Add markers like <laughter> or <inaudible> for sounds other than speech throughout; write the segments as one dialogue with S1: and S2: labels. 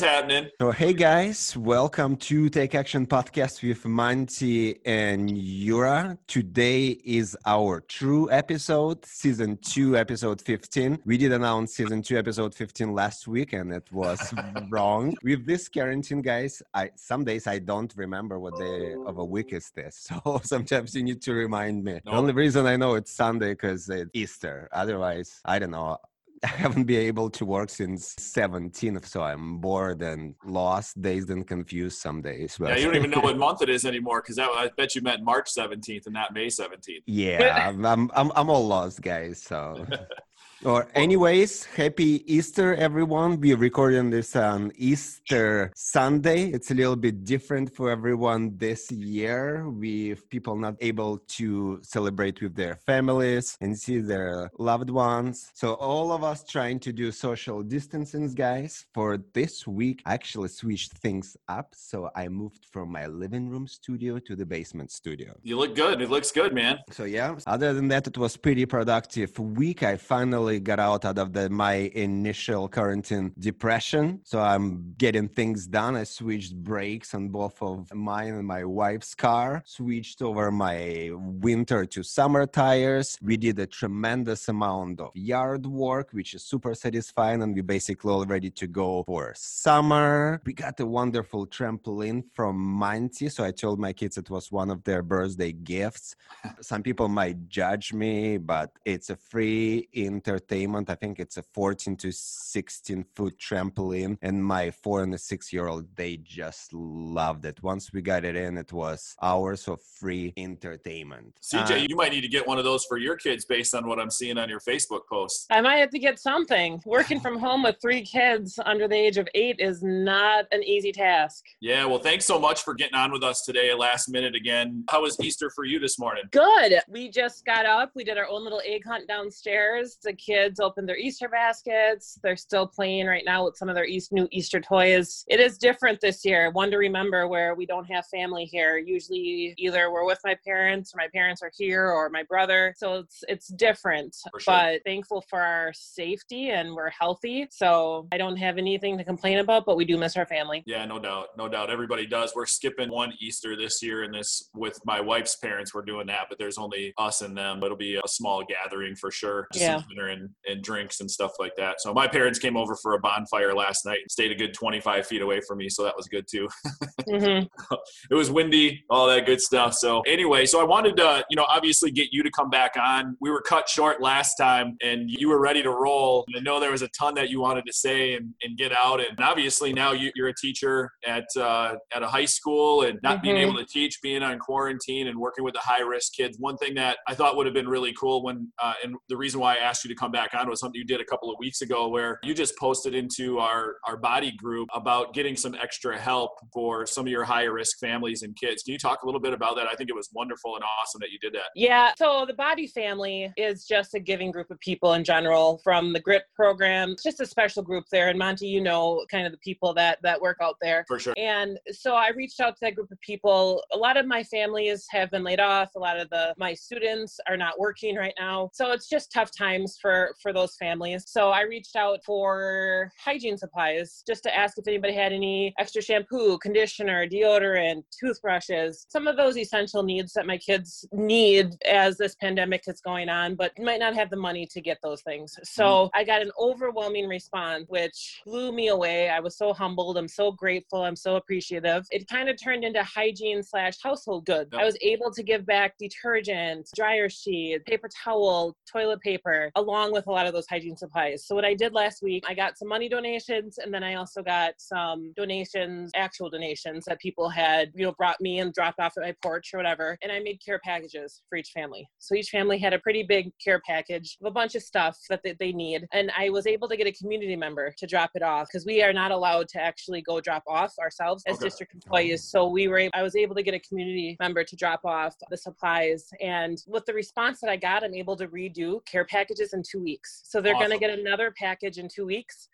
S1: What's happening?
S2: So, hey guys, welcome to Take Action Podcast with Monty and Yura. Today is our true episode, season two, episode 15. We did announce season two, episode 15 last week, and it was <laughs> wrong. With this quarantine, guys, I some days I don't remember what day of a week is this. <laughs> So sometimes you need to remind me. The only reason I know it's Sunday because it's Easter. Otherwise, I don't know. <laughs> I haven't been able to work since 17, so I'm bored and lost, dazed and confused some days.
S1: But. Yeah, you don't even know what <laughs> month it is anymore because I bet you meant March 17th and not May 17th.
S2: Yeah, <laughs> I'm, I'm, I'm all lost, guys. So Or anyways, happy Easter, everyone. We're recording this on Easter Sunday. It's a little bit different for everyone this year with people not able to celebrate with their families and see their loved ones. So all of us trying to do social distancing, guys. For this week, I actually switched things up. So I moved from my living room studio to the basement studio.
S1: You look good. It looks good, man.
S2: So yeah, other than that, it was pretty productive week. I finally finally got out out of the my initial quarantine um, depression. So I'm getting things done. I switched brakes on both of mine and my wife's car, switched over my winter to summer tires. We did a tremendous amount of yard work, which is super satisfying. And we basically all ready to go for summer. We got a wonderful trampoline from Monty. So I told my kids it was one of their birthday gifts. <laughs> Some people might judge me, but it's a free inter entertainment. I think it's a 14 to 16 foot trampoline, and my four and a six year old they just loved it. Once we got it in, it was hours of free entertainment.
S1: CJ, uh, you might need to get one of those for your kids based on what I'm seeing on your Facebook post.
S3: I might have to get something. Working from home with three kids under the age of eight is not an easy task.
S1: Yeah, well, thanks so much for getting on with us today, last minute again. How was Easter for you this morning?
S3: Good. We just got up. We did our own little egg hunt downstairs. The kids opened their Easter baskets. They're still playing right now with some of their East, new Easter toys. It is different this year. One to remember where we don't have family here. Usually, either we're with my parents, or my parents are here, or my brother. So it's it's different. Sure. But thankful for our safety and we're healthy. So I don't have anything to complain about. But we do miss our family.
S1: Yeah, no doubt, no doubt. Everybody does. We're skipping one Easter this year, and this with my wife's parents. We're doing that, but there's only us and them. It'll be a small gathering for sure. Just yeah. dinner and, and and drinks and stuff like that. So my parents came over for a bonfire last night and stayed a good 25 feet away from me. So that was good too. <laughs> mm-hmm. It was windy, all that good stuff. So anyway, so I wanted to, you know, obviously get you to come back on. We were cut short last time and you were ready to roll. I know there was a ton that you wanted to say and, and get out. And obviously now you, are a teacher at, uh, at a high school and not mm-hmm. being able to teach, being on quarantine and working with the high risk kids. One thing that I thought would have been really cool when, uh, and the reason why I asked you to come back on was something you did a couple of weeks ago where you just posted into our, our body group about getting some extra help for some of your higher risk families and kids. Can you talk a little bit about that? I think it was wonderful and awesome that you did that.
S3: Yeah. So the body family is just a giving group of people in general from the GRIP program. It's just a special group there. And Monty, you know, kind of the people that, that work out there.
S1: For sure.
S3: And so I reached out to that group of people. A lot of my families have been laid off. A lot of the, my students are not working right now. So it's just tough times for, for those families. So I reached out for hygiene supplies just to ask if anybody had any extra shampoo, conditioner, deodorant, toothbrushes, some of those essential needs that my kids need as this pandemic is going on, but might not have the money to get those things. So mm. I got an overwhelming response, which blew me away. I was so humbled. I'm so grateful. I'm so appreciative. It kind of turned into hygiene slash household goods. Yep. I was able to give back detergent, dryer sheet, paper towel, toilet paper, along with a lot of those hygiene supplies. So what I did last week, I got some money donations and then I also got some donations, actual donations that people had, you know, brought me and dropped off at my porch or whatever. And I made care packages for each family. So each family had a pretty big care package of a bunch of stuff that they, they need. And I was able to get a community member to drop it off because we are not allowed to actually go drop off ourselves as okay. district employees. So we were, I was able to get a community member to drop off the supplies. And with the response that I got, I'm able to redo care packages in two weeks. So they're awesome. going to get another package in two weeks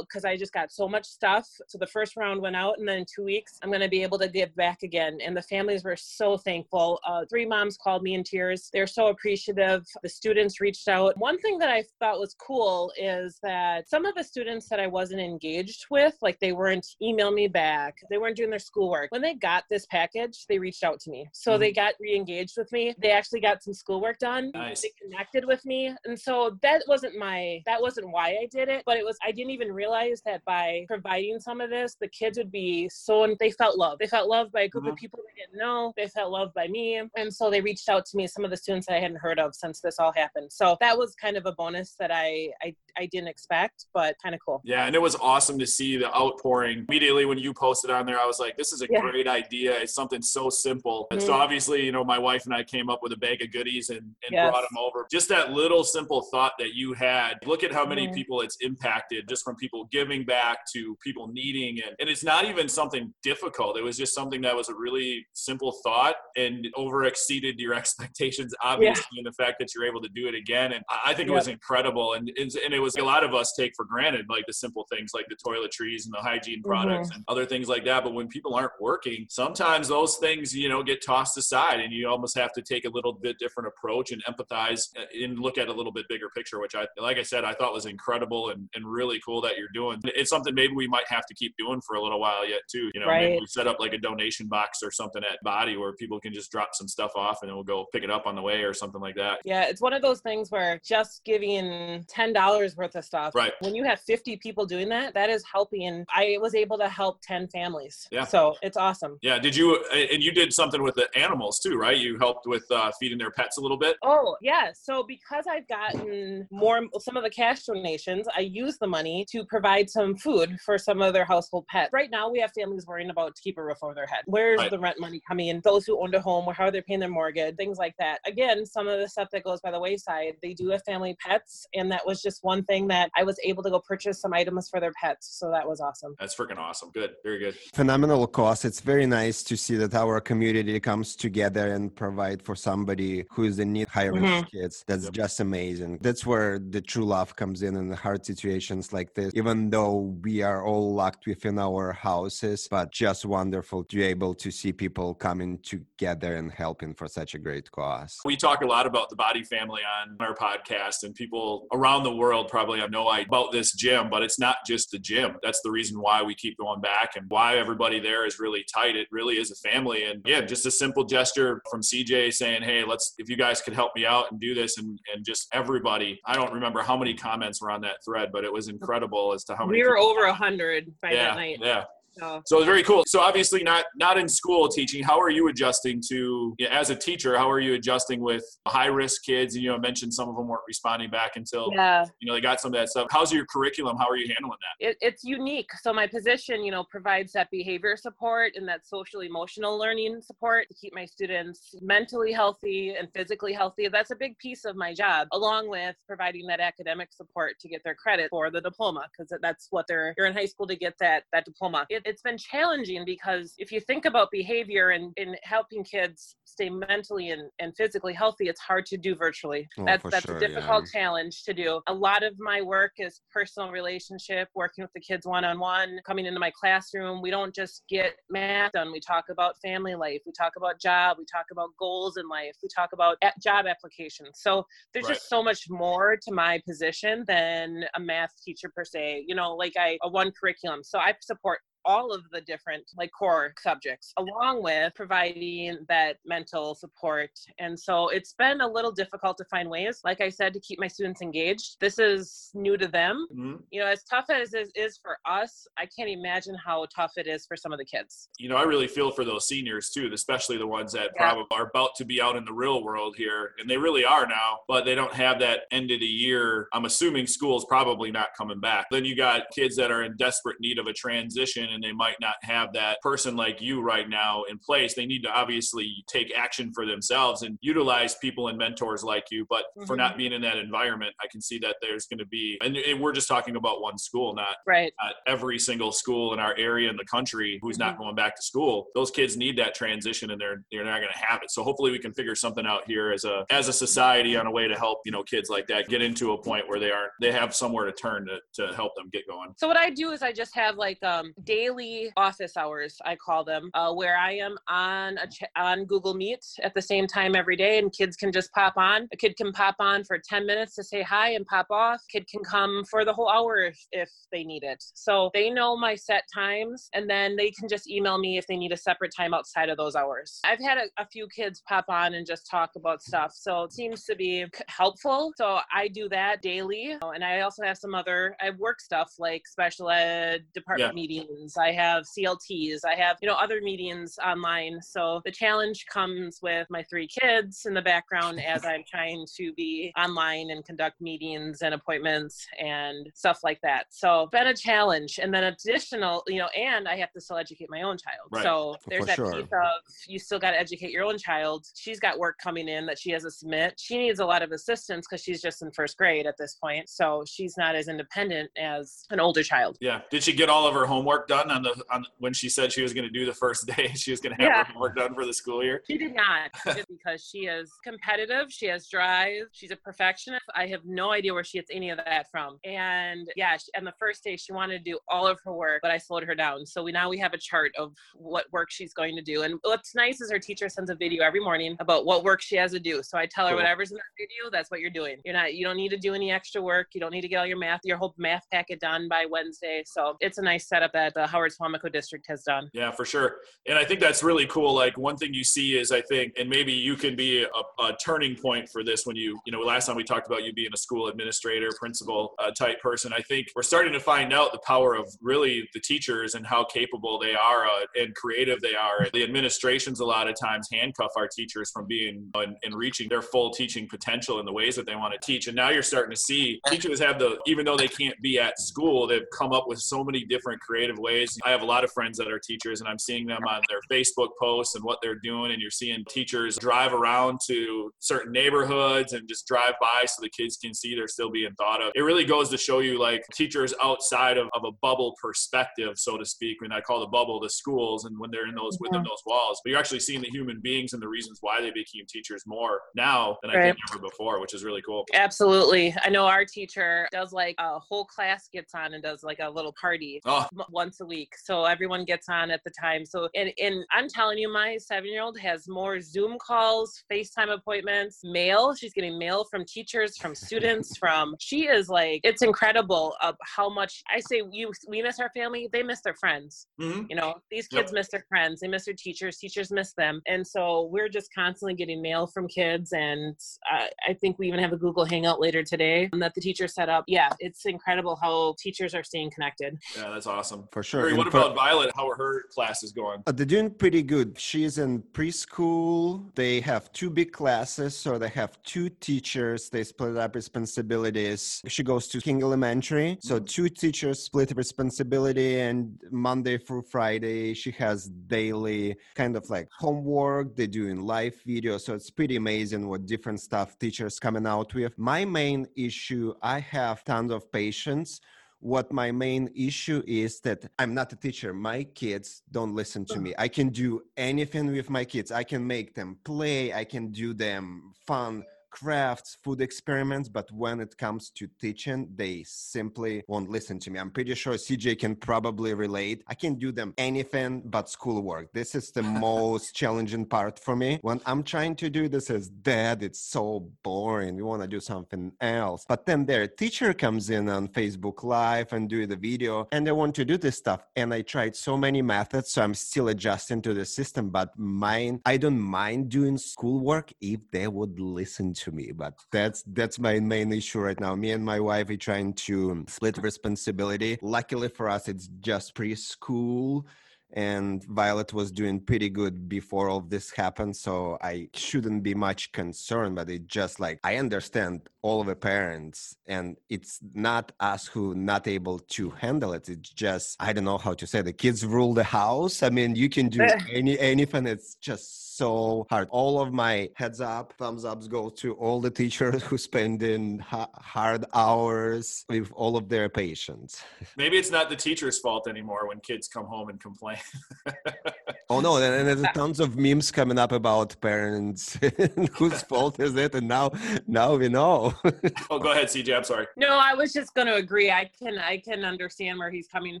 S3: because I just got so much stuff. So the first round went out, and then in two weeks, I'm going to be able to give back again. And the families were so thankful. Uh, three moms called me in tears. They're so appreciative. The students reached out. One thing that I thought was cool is that some of the students that I wasn't engaged with, like they weren't email me back, they weren't doing their schoolwork. When they got this package, they reached out to me. So mm-hmm. they got re-engaged with me. They actually got some schoolwork done.
S1: Nice.
S3: They connected with me, and so that wasn't my that wasn't why I did it, but it was I didn't even realize that by providing some of this, the kids would be so they felt love. They felt loved by a group mm-hmm. of people they didn't know. They felt loved by me, and so they reached out to me. Some of the students I hadn't heard of since this all happened. So that was kind of a bonus that I I, I didn't expect, but kind of cool.
S1: Yeah, and it was awesome to see the outpouring immediately when you posted on there. I was like, this is a yeah. great idea. It's something so simple. Mm-hmm. So obviously, you know, my wife and I came up with a bag of goodies and, and yes. brought them over. Just that little simple thought that you had. Look at how many mm-hmm. people it's impacted, just from people giving back to people needing it. And it's not even something difficult. It was just something that was a really simple thought and over exceeded your <laughs> expectations, obviously, yeah. in the fact that you're able to do it again. And I think it was incredible. And, and it was a lot of us take for granted, like the simple things like the toiletries and the hygiene products mm-hmm. and other things like that. But when people aren't working, sometimes those things, you know, get tossed aside and you almost have to take a little bit different approach and empathize and look at a little bit bigger picture, which I, like I said, I thought was incredible and, and really cool that you're doing. It's something maybe we might have to keep doing for a little while yet too. You know, right. maybe we set up like a donation box or something at Body where people can just drop some stuff off and then we'll go pick it up on the way or something like that.
S3: Yeah, it's one of those things where just giving ten dollars worth of stuff.
S1: Right.
S3: When you have fifty people doing that, that is helping. I was able to help ten families. Yeah. So it's awesome.
S1: Yeah. Did you and you did something with the animals too, right? You helped with uh, feeding their pets a little bit.
S3: Oh yeah. So because I've gotten more some of the cash donations, I use the money to provide some food for some of their household pets. Right now, we have families worrying about to keep a roof over their head. Where's right. the rent money coming in? Those who owned a home, or how are they paying their mortgage? Things like that. Again, some of the stuff that goes by the wayside. They do have family pets, and that was just one thing that I was able to go purchase some items for their pets. So that was awesome.
S1: That's freaking awesome. Good. Very good.
S2: Phenomenal cause. It's very nice to see that our community comes together and provide for somebody who is in need high risk mm-hmm. kids. That's yep. just amazing. That's where the true love comes in in the hard situations like this. Even though we are all locked within our houses, but just wonderful to be able to see people coming together and helping for such a great cause.
S1: We talk a lot about the body family on our podcast, and people around the world probably have no idea about this gym, but it's not just the gym. That's the reason why we keep going back and why everybody there is really tight. It really is a family. And yeah, just a simple gesture from CJ saying, Hey, let's, if you guys could help me out and do this, and, and just everybody, I don't remember how many comments were on that thread, but it was incredible as to how many.
S3: We were over a hundred by
S1: yeah,
S3: that night.
S1: Yeah. So. so it's very cool. So obviously not not in school teaching. How are you adjusting to as a teacher? How are you adjusting with high risk kids? And you know, mentioned some of them weren't responding back until yeah. you know they got some of that stuff. How's your curriculum? How are you handling that?
S3: It, it's unique. So my position, you know, provides that behavior support and that social emotional learning support to keep my students mentally healthy and physically healthy. That's a big piece of my job, along with providing that academic support to get their credit for the diploma because that's what they're. You're in high school to get that that diploma. It, it's been challenging because if you think about behavior and, and helping kids stay mentally and, and physically healthy, it's hard to do virtually. Oh, that's that's sure, a difficult yeah. challenge to do. A lot of my work is personal relationship, working with the kids one on one, coming into my classroom. We don't just get math done. We talk about family life. We talk about job. We talk about goals in life. We talk about job applications. So there's right. just so much more to my position than a math teacher per se. You know, like I a one curriculum. So I support all of the different like core subjects along with providing that mental support. And so it's been a little difficult to find ways like i said to keep my students engaged. This is new to them. Mm-hmm. you know as tough as it is for us i can't imagine how tough it is for some of the kids.
S1: You know i really feel for those seniors too especially the ones that yeah. probably are about to be out in the real world here and they really are now but they don't have that end of the year. I'm assuming school's probably not coming back. Then you got kids that are in desperate need of a transition and they might not have that person like you right now in place. They need to obviously take action for themselves and utilize people and mentors like you. But mm-hmm. for not being in that environment, I can see that there's going to be, and, and, we're just talking about one school, not,
S3: right.
S1: Not every single school in our area in the country who's mm-hmm. not going back to school. Those kids need that transition and they're, they're not going to have it. So hopefully we can figure something out here as a, as a society on a way to help, you know, kids like that get into a point where they aren't, they have somewhere to turn to, to help them get going.
S3: So what I do is I just have like um, daily office hours, I call them, uh, where I am on a ch- on Google Meet at the same time every day, and kids can just pop on. A kid can pop on for 10 minutes to say hi and pop off. Kid can come for the whole hour if, if they need it. So they know my set times, and then they can just email me if they need a separate time outside of those hours. I've had a, a few kids pop on and just talk about stuff, so it seems to be helpful. So I do that daily, and I also have some other I work stuff like special ed department yeah. meetings. I have CLTs. I have you know other meetings online. So the challenge comes with my three kids in the background <laughs> as I'm trying to be online and conduct meetings and appointments and stuff like that. So been a challenge. And then additional, you know, and I have to still educate my own child. Right. So there's For that sure. piece of you still got to educate your own child. She's got work coming in that she has to submit. She needs a lot of assistance because she's just in first grade at this point. So she's not as independent as an older child.
S1: Yeah. Did she get all of her homework done on the on when she said she was going to do the first <laughs> day? She was going to have yeah. her homework done for the school year.
S3: She did not because she is competitive. She has drive. She's a perfectionist. I have no idea where she gets any of that from. And yeah, she, and the first day she wanted to do all of her work, but I slowed her down. So we now we have a chart of what work she's going to do. And what's nice is her teacher sends a video every morning about what work she has to do. So I tell her cool. whatever's in that video, that's what you're doing. You're not you don't need to do any extra work. You don't need to get all your math, your whole math packet done by Wednesday. So it's a nice setup that the Howard Suamico district has done.
S1: Yeah, for sure. And I think that's really cool. Like one thing you see is I think, and maybe you can be a, a turning point for this when you, you know, last time we talked about you being a school administrator, principal uh, type person. I think we're starting to find out the power of really the teachers and how capable they are uh, and creative they are. The administrations a lot of times handcuff our teachers from being uh, and, and reaching their full teaching potential in the ways that they want to teach. And now you're starting to see teachers have the, even though they can't be at school, they've come up with so many different creative ways. I have a lot of friends that are teachers and I'm seeing them on their Facebook posts and what they're doing. And you're seeing teachers drive around to certain neighborhoods and just drive by so the kids can see they're still being thought of. It really goes to show you like teachers outside of, of a bubble perspective, so to speak. When I call the bubble the schools and when they're in those within those walls, but you're actually seeing the human beings and the reasons why they became teachers more now than I right. think ever before, which is really cool.
S3: Absolutely. I know our teacher does like a whole class gets on and does like a little party oh. once a week. So everyone gets on at the time. So, and, and I'm telling you, my seven year old has more Zoom calls, FaceTime appointments, mail. She's getting mail from teachers, from students, <laughs> from, she is like, it's incredible of how much I say you, we miss our family. They miss their friends. Mm-hmm. You know, these kids yep. miss their friends. They miss their teachers. Teachers miss them. And so we're just constantly getting mail from kids. And uh, I think we even have a Google Hangout later today that the teacher set up. Yeah, it's incredible how teachers are staying connected.
S1: Yeah, that's awesome.
S2: For sure.
S1: What about Violet? How are her classes going?
S2: Uh, they're doing pretty good. She's in preschool. They have two big classes, so they have two teachers. They split up responsibilities. She goes to King Elementary, so mm-hmm. two teachers split responsibility, and Monday through Friday she has daily kind of like homework. They're doing live video, so it's pretty amazing what different stuff teachers coming out with. My main issue, I have tons of patience what my main issue is that I'm not a teacher. My kids don't listen to me. Uh-huh. I can do anything with my kids. I can make them play, I can do them fun crafts, food experiments, but when it comes to teaching, they simply won't listen to me. I'm pretty sure CJ can probably relate. I can do them anything but schoolwork. This is the <laughs> most challenging part for me. When I'm trying to do this as dad, it's so boring. We want to do something else. But then their teacher comes in on Facebook Live and do the video and they want to do this stuff. And I tried so many methods, so I'm still adjusting to the system. But mine, I don't mind doing schoolwork if they would listen to to me but that's that's my main issue right now. Me and my wife are trying to split responsibility. Luckily for us it's just preschool and Violet was doing pretty good before all this happened. So I shouldn't be much concerned, but it just like I understand all of the parents and it's not us who not able to handle it. It's just i don't know how to say the kids rule the house. I mean you can do <laughs> any anything. It's just so hard. All of my heads up thumbs ups go to all the teachers who spend in hard hours with all of their patients. <laughs>
S1: Maybe it's not the teacher's fault anymore when kids come home and complain <laughs>
S2: oh no and there's uh, tons of memes coming up about parents <laughs> whose <laughs> fault is it and now now we know <laughs>
S1: oh, go ahead, CJ. I'm sorry.
S3: No, I was just going to agree. I can I can understand where he's coming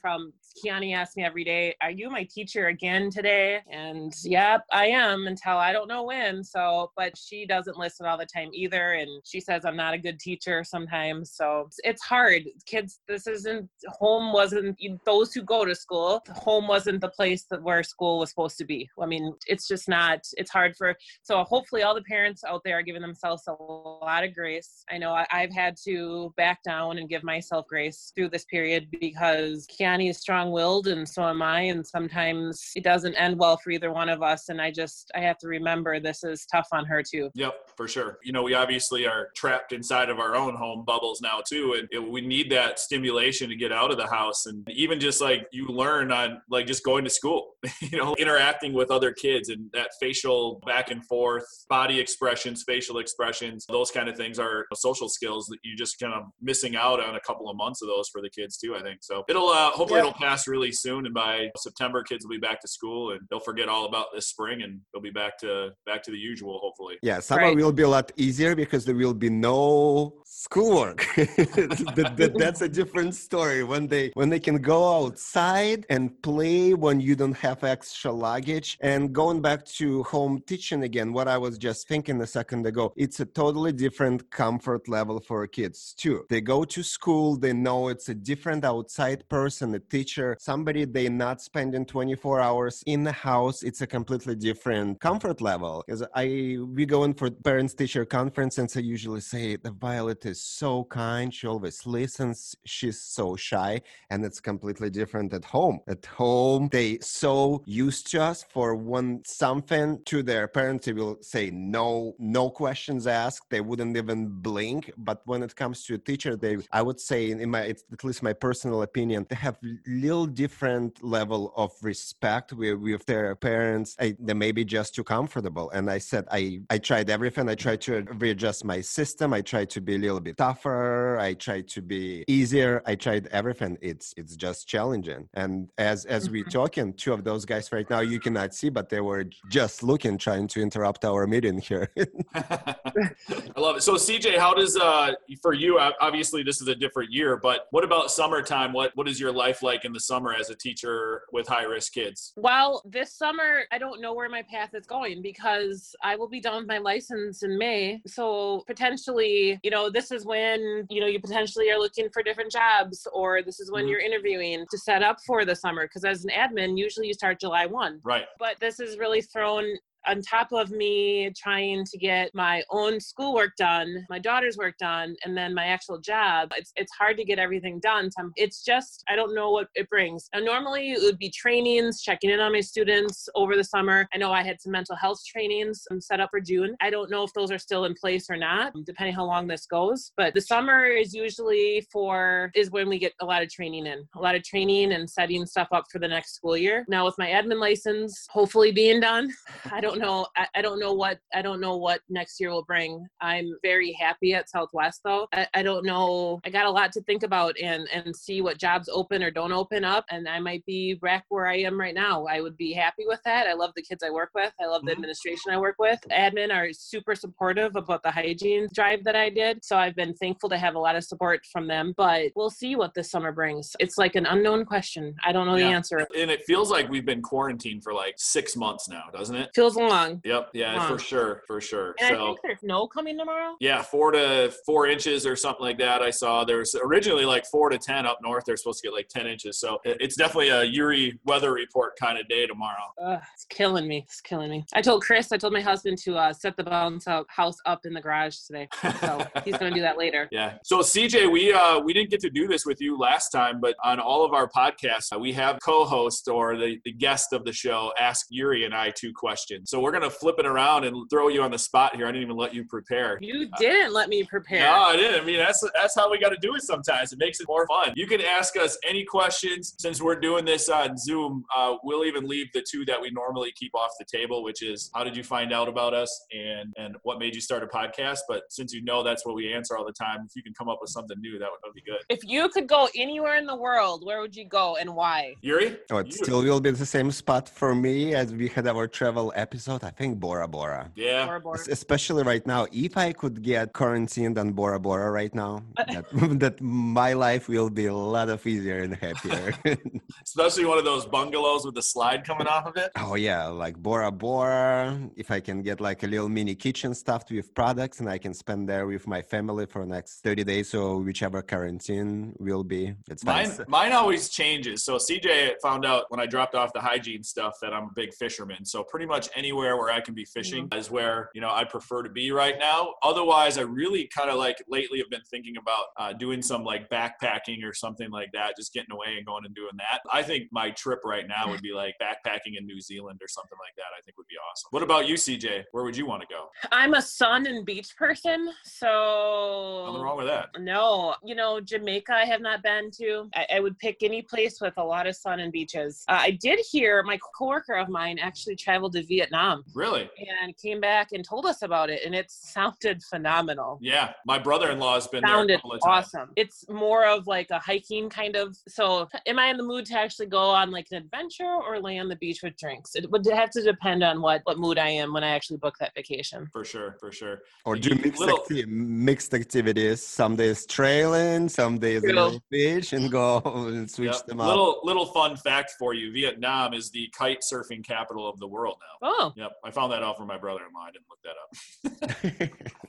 S3: from. Kiani asks me every day, "Are you my teacher again today?" And yep, I am until I don't know when. So, but she doesn't listen all the time either, and she says I'm not a good teacher sometimes. So it's hard. Kids, this isn't home. Wasn't those who go to school? Home wasn't the place that where school was supposed to be. I mean, it's just not. It's hard for. So hopefully, all the parents out there are giving themselves a lot of grace I know I, have had to back down and give myself grace through this period because Kiani is strong willed and so am I. And sometimes it doesn't end well for either one of us. And I just, I have to remember this is tough on her too.
S1: Yep, for sure. You know, we obviously are trapped inside of our own home bubbles now too. And it, we need that stimulation to get out of the house. And even just like you learn on like just going to school, <laughs> you know, interacting with other kids and that facial back and forth, body expressions, facial expressions, those kind of things are social skills that you just kind of missing out on a couple of months of those for the kids too. I think so. It'll uh, hopefully yeah. it'll pass really soon, and by September, kids will be back to school, and they'll forget all about this spring, and they'll be back to back to the usual. Hopefully.
S2: Yeah, summer right. will be a lot easier because there will be no schoolwork. <laughs> that, that, <laughs> that's a different story. When they when they can go outside and play when you don't have extra luggage, and going back to home teaching again, what I was just thinking a second ago, it's a totally different comfort level for kids too. They go to school, they know it's a different outside person, a teacher, somebody they're not spending 24 hours in the house. It's a completely different comfort level. Because I we go in for parents teacher conference and I usually say the Violet is so kind. She always listens. She's so shy, and it's completely different at home. At home, they so used us for when something to their parents, they will say no, no questions asked. They wouldn't even blink. But when it comes to a teacher, they, I would say, in my, it's at least my personal opinion, they have little different level of respect with, with their parents. I, they may be just too comfortable. And I said, I, I tried everything. I tried to readjust my system. I tried to be a little bit tougher. I tried to be easier. I tried everything. It's, it's just challenging. And as, as we mm-hmm. talking, two of those guys right now, you cannot see, but they were just looking, trying to interrupt our meeting here. <laughs>
S1: I love it. So CJ, how does uh for you? Obviously, this is a different year, but what about summertime? What what is your life like in the summer as a teacher with high risk kids?
S3: Well, this summer I don't know where my path is going because I will be done with my license in May. So potentially, you know, this is when you know you potentially are looking for different jobs, or this is when mm-hmm. you're interviewing to set up for the summer. Because as an admin, usually you start July one.
S1: Right.
S3: But this is really thrown on top of me trying to get my own schoolwork done, my daughter's work done, and then my actual job, it's it's hard to get everything done. It's just I don't know what it brings. Now normally it would be trainings, checking in on my students over the summer. I know I had some mental health trainings um, set up for June. I don't know if those are still in place or not, um, depending how long this goes. But the summer is usually for is when we get a lot of training in, a lot of training and setting stuff up for the next school year. Now with my admin license hopefully being done, <laughs> I don't don't know. I, I, don't know what I don't know what next year will bring. I'm very happy at Southwest though. I, I don't know. I got a lot to think about and and see what jobs open or don't open up. And I might be back where I am right now. I would be happy with that. I love the kids I work with. I love the mm-hmm. administration I work with. Admin are super supportive about the hygiene drive that I did. So I've been thankful to have a lot of support from them. But we'll see what this summer brings. It's like an unknown question. I don't know yeah. the answer.
S1: And it feels like we've been quarantined for like six months now, doesn't it?
S3: Feels long.
S1: Yep. Yeah,
S3: Long.
S1: for sure. For sure.
S3: And I
S1: so.
S3: think there's snow coming tomorrow.
S1: Yeah, four to four inches or something like that. I saw there's originally like four to ten up north. They're supposed to get like ten inches, so it's definitely a Yuri weather report kind of day tomorrow.
S3: Ugh, it's killing me. It's killing me. I told Chris, I told my husband to uh, set the bounce out house up in the garage today. So <laughs> he's going to do that later.
S1: Yeah. So CJ, we uh we didn't get to do this with you last time, but on all of our podcasts, uh, we have co-host or the, the guest of the show ask Yuri and I two questions. So we're gonna flip it around and throw you on the spot here. I didn't even let you prepare.
S3: You didn't let me prepare.
S1: No, I didn't. I mean, that's that's how we got to do it. Sometimes it makes it more fun. You can ask us any questions since we're doing this on Zoom. Uh, we'll even leave the two that we normally keep off the table, which is how did you find out about us and and what made you start a podcast. But since you know that's what we answer all the time, if you can come up with something new, that would, that would be good.
S3: If you could go anywhere in the world, where would you go and why?
S1: Yuri,
S2: Oh, it
S1: You-
S2: still will be the same spot for me as we had our travel episode. I think Bora Bora.
S1: yeah.
S3: Bora Bora.
S2: Especially right now, if I could get quarantined on Bora Bora right now, uh. that, <laughs> that my life will be a lot of easier and happier. <laughs> <laughs>
S1: Especially one of those bungalows with the slide coming off of it.
S2: oh yeah, like Bora Bora. If I can get like a little mini kitchen stuffed with products, and I can spend there with my family for the next thirty days or whichever quarantine will be. It's
S1: Mine,
S2: fine.
S1: mine always changes. So CJ found out when I dropped off the hygiene stuff that I'm a big fisherman. So pretty much anywhere where I can be fishing is where you know I prefer to be right now. Otherwise, I really kind of like lately have been thinking about uh, doing some like backpacking or something like that, just getting away and going and doing that. I think my trip right now would be like backpacking in New Zealand or something like that. I think would be awesome. What about you, CJ? Where would you want to go?
S3: I'm a sun and beach person, so
S1: Nothing wrong with that.
S3: No, you know, Jamaica I have not been to. I, I would pick any place with a lot of sun and beaches. Uh, I did hear my coworker of mine actually traveled to Vietnam
S1: Really?
S3: and came back and told us about it, and it sounded phenomenal.
S1: Yeah, my brother-in-law has been there a
S3: Sounded
S1: couple times.
S3: awesome. It's more of like a hiking kind of. So, am I in the mood to actually go on like an adventure or lay on the beach with drinks? It would have to depend on what what mood I am when I actually book that vacation.
S1: For sure, for sure.
S2: Or do
S1: you
S2: mixed,
S1: little-
S2: acti- mixed activities. Some days trailing, some days in
S3: True.
S2: the beach, and go and switch
S1: Yep.
S2: them up.
S1: Little little fun fact for you: Vietnam is the kite surfing capital of the world now.
S3: Oh, Oh.
S1: Yep, I found that out from my brother-in-law. I didn't look that up. <laughs>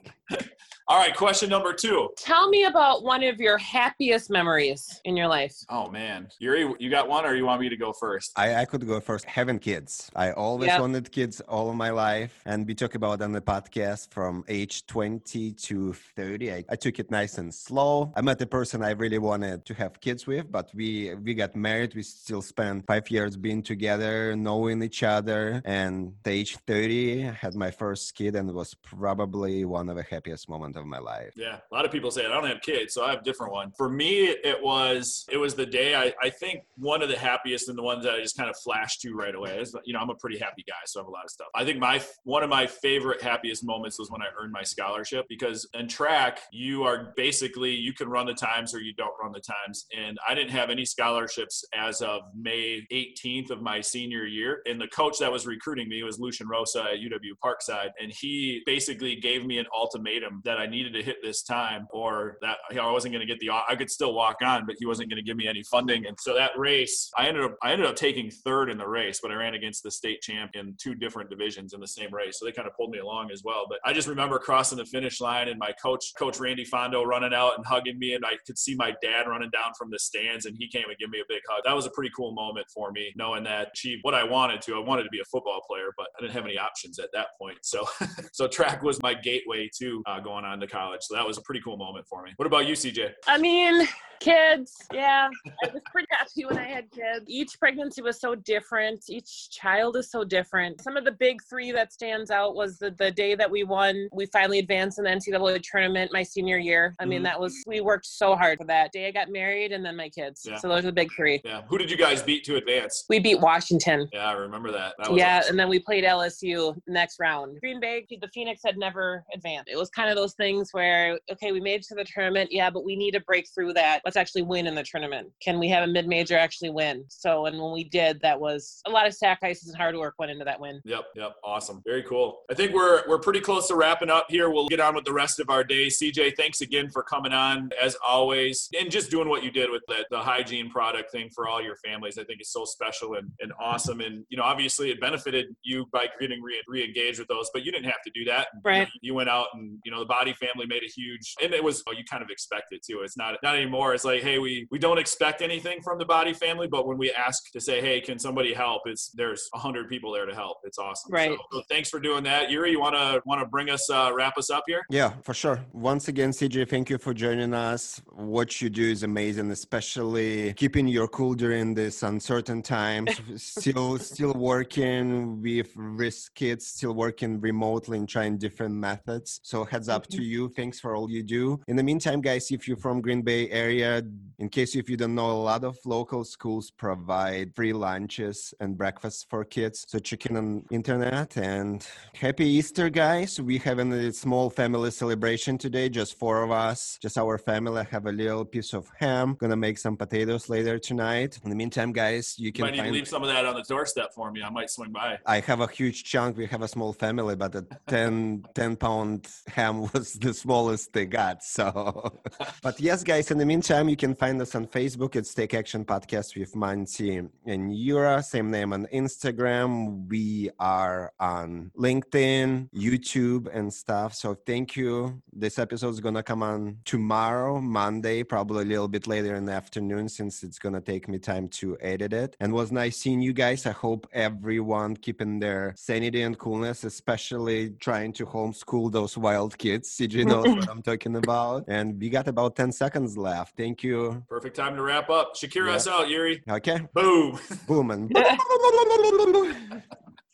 S1: All right, question number two.
S3: tell me about one of your happiest memories in your life.
S1: Oh man, Yuri, you got one, or you want me to go first?
S2: I, I could go first. Having kids. I always
S3: Yep.
S2: wanted kids all of my life. And we talk about on the podcast from age 20 to 30. I, I took it nice and slow. I met the person I really wanted to have kids with, but we we got married. We still spent five years being together, knowing each other. And at age 30, I had my first kid and it was probably one of the happiest moments of my life.
S1: Yeah, a lot of people say. I don't have kids, so I have a different one. For me, it was it was the day I, I think one of the happiest and the ones that I just kind of flashed to right away. Is, you know, I'm a pretty happy guy, so I have a lot of stuff. I think my one of my favorite happiest moments was when I earned my scholarship because in track you are basically you can run the times or you don't run the times, and I didn't have any scholarships as of May 18th of my senior year, and the coach that was recruiting me was Lucian Rosa at UW Parkside, and he basically gave me an ultimatum that I needed to hit this time, or that you know, I wasn't going to get the. I could still walk on, but he wasn't going to give me any funding. And so that race, I ended up I ended up taking third in the race, but I ran against the state champ in two different divisions in the same race, so they kind of pulled me along as well. But I just remember crossing the finish line and my coach, Coach Randy Fondo, running out and hugging me, and I could see my dad running down from the stands, and he came and gave me a big hug. That was a pretty cool moment for me, knowing that achieved what I wanted to. I wanted to be a football player, but I didn't have any options at that point. So, <laughs> so track was my gateway to uh, going on to college. So that was a pretty cool moment for me. What about you, CJ?
S3: I mean, kids. Yeah, I was pretty happy when I had kids. Each pregnancy was so different. Each child is so different. Some of the big three that stands out was the, the day that we won. We finally advanced in the NCAA tournament my senior year. I mean,
S1: Mhm.
S3: that was we worked so hard for that day. I got married, and then my kids.
S1: Yeah.
S3: So those are the big three.
S1: Yeah. Who did you guys beat to advance?
S3: We beat Washington.
S1: Yeah, I remember that. that was
S3: Yeah,
S1: awesome.
S3: and then we played LSU next round. Green Bay, the Phoenix had never advanced. It was kind of those things where okay, we made it to the tournament, yeah, but we need to break through that. Let's actually win in the tournament. Can we have a mid major actually win? So, and when we did, that was a lot of sacrifices and hard work went into that win.
S1: Yep, yep, awesome, very cool. I think we're we're pretty close to wrapping up here. We'll get on with the rest of our day. CJ, thanks again for coming on as always, and just doing what you did with the, the hygiene product thing for all your families. I think is so special and, and awesome. And you know, obviously, it benefited you by getting re- re-engaged with those, but you didn't have to do that.
S3: Right.
S1: You, know, you went out and you know the body family made a huge, and it was oh, you kind of expect it too. It's not not anymore. It's like hey, we we don't expect anything from the body family, but when we ask to say hey, can somebody help? It's there's a hundred people there to help. It's awesome.
S3: Right.
S1: So, so thanks for doing that, Yuri. You want to want to bring us uh, wrap us up here?
S2: Yeah, for sure. Once again, CJ, thank you for joining us. What you do is amazing, especially keeping your cool during this uncertain times. <laughs> still, still working with risk kids, still working remotely and trying different methods. So heads up to
S3: Mhm.
S2: you. Thanks for all you do. In the meantime, guys, if you're from Green Bay area, in case if you don't know, a lot of local schools provide free lunches and breakfasts for kids. So check in on internet and happy Easter, guys. We having a small family celebration today, just four of us, just our family. I have a little piece of ham. Gonna make some potatoes later tonight. In the meantime, guys, you can
S1: might to
S2: find.
S1: leave some of that on the doorstep for me. I might swing by.
S2: I have a huge chunk. We have a small family, but a <laughs> 10, 10 pound ham was the smallest they got. So, <laughs> but yes, guys, in the meantime, you can find us on Facebook. It's Take Action Podcast with Monty and Yura. Same name on Instagram. We are on LinkedIn, YouTube, and stuff. So thank you. This episode is going to come on tomorrow, Monday, probably a little bit later in the afternoon since it's going to take me time to edit it. And was nice seeing you guys. I hope everyone keeping their sanity and coolness, especially trying to homeschool those wild kids. CJ <laughs> knows what I'm talking about. And we got about 10 seconds left. Thank you.
S1: Perfect time to wrap up. Shakira
S2: Yeah.
S1: us out, Yuri.
S2: Okay.
S1: Boom.
S2: Boom and <laughs>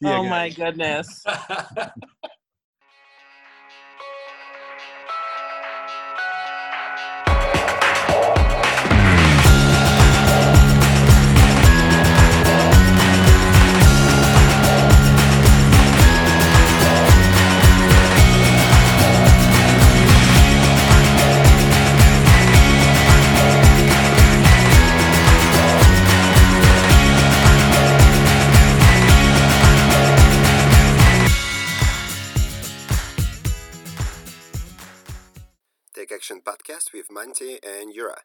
S3: oh my goodness. <laughs>
S2: Podcast with Monty and Yura.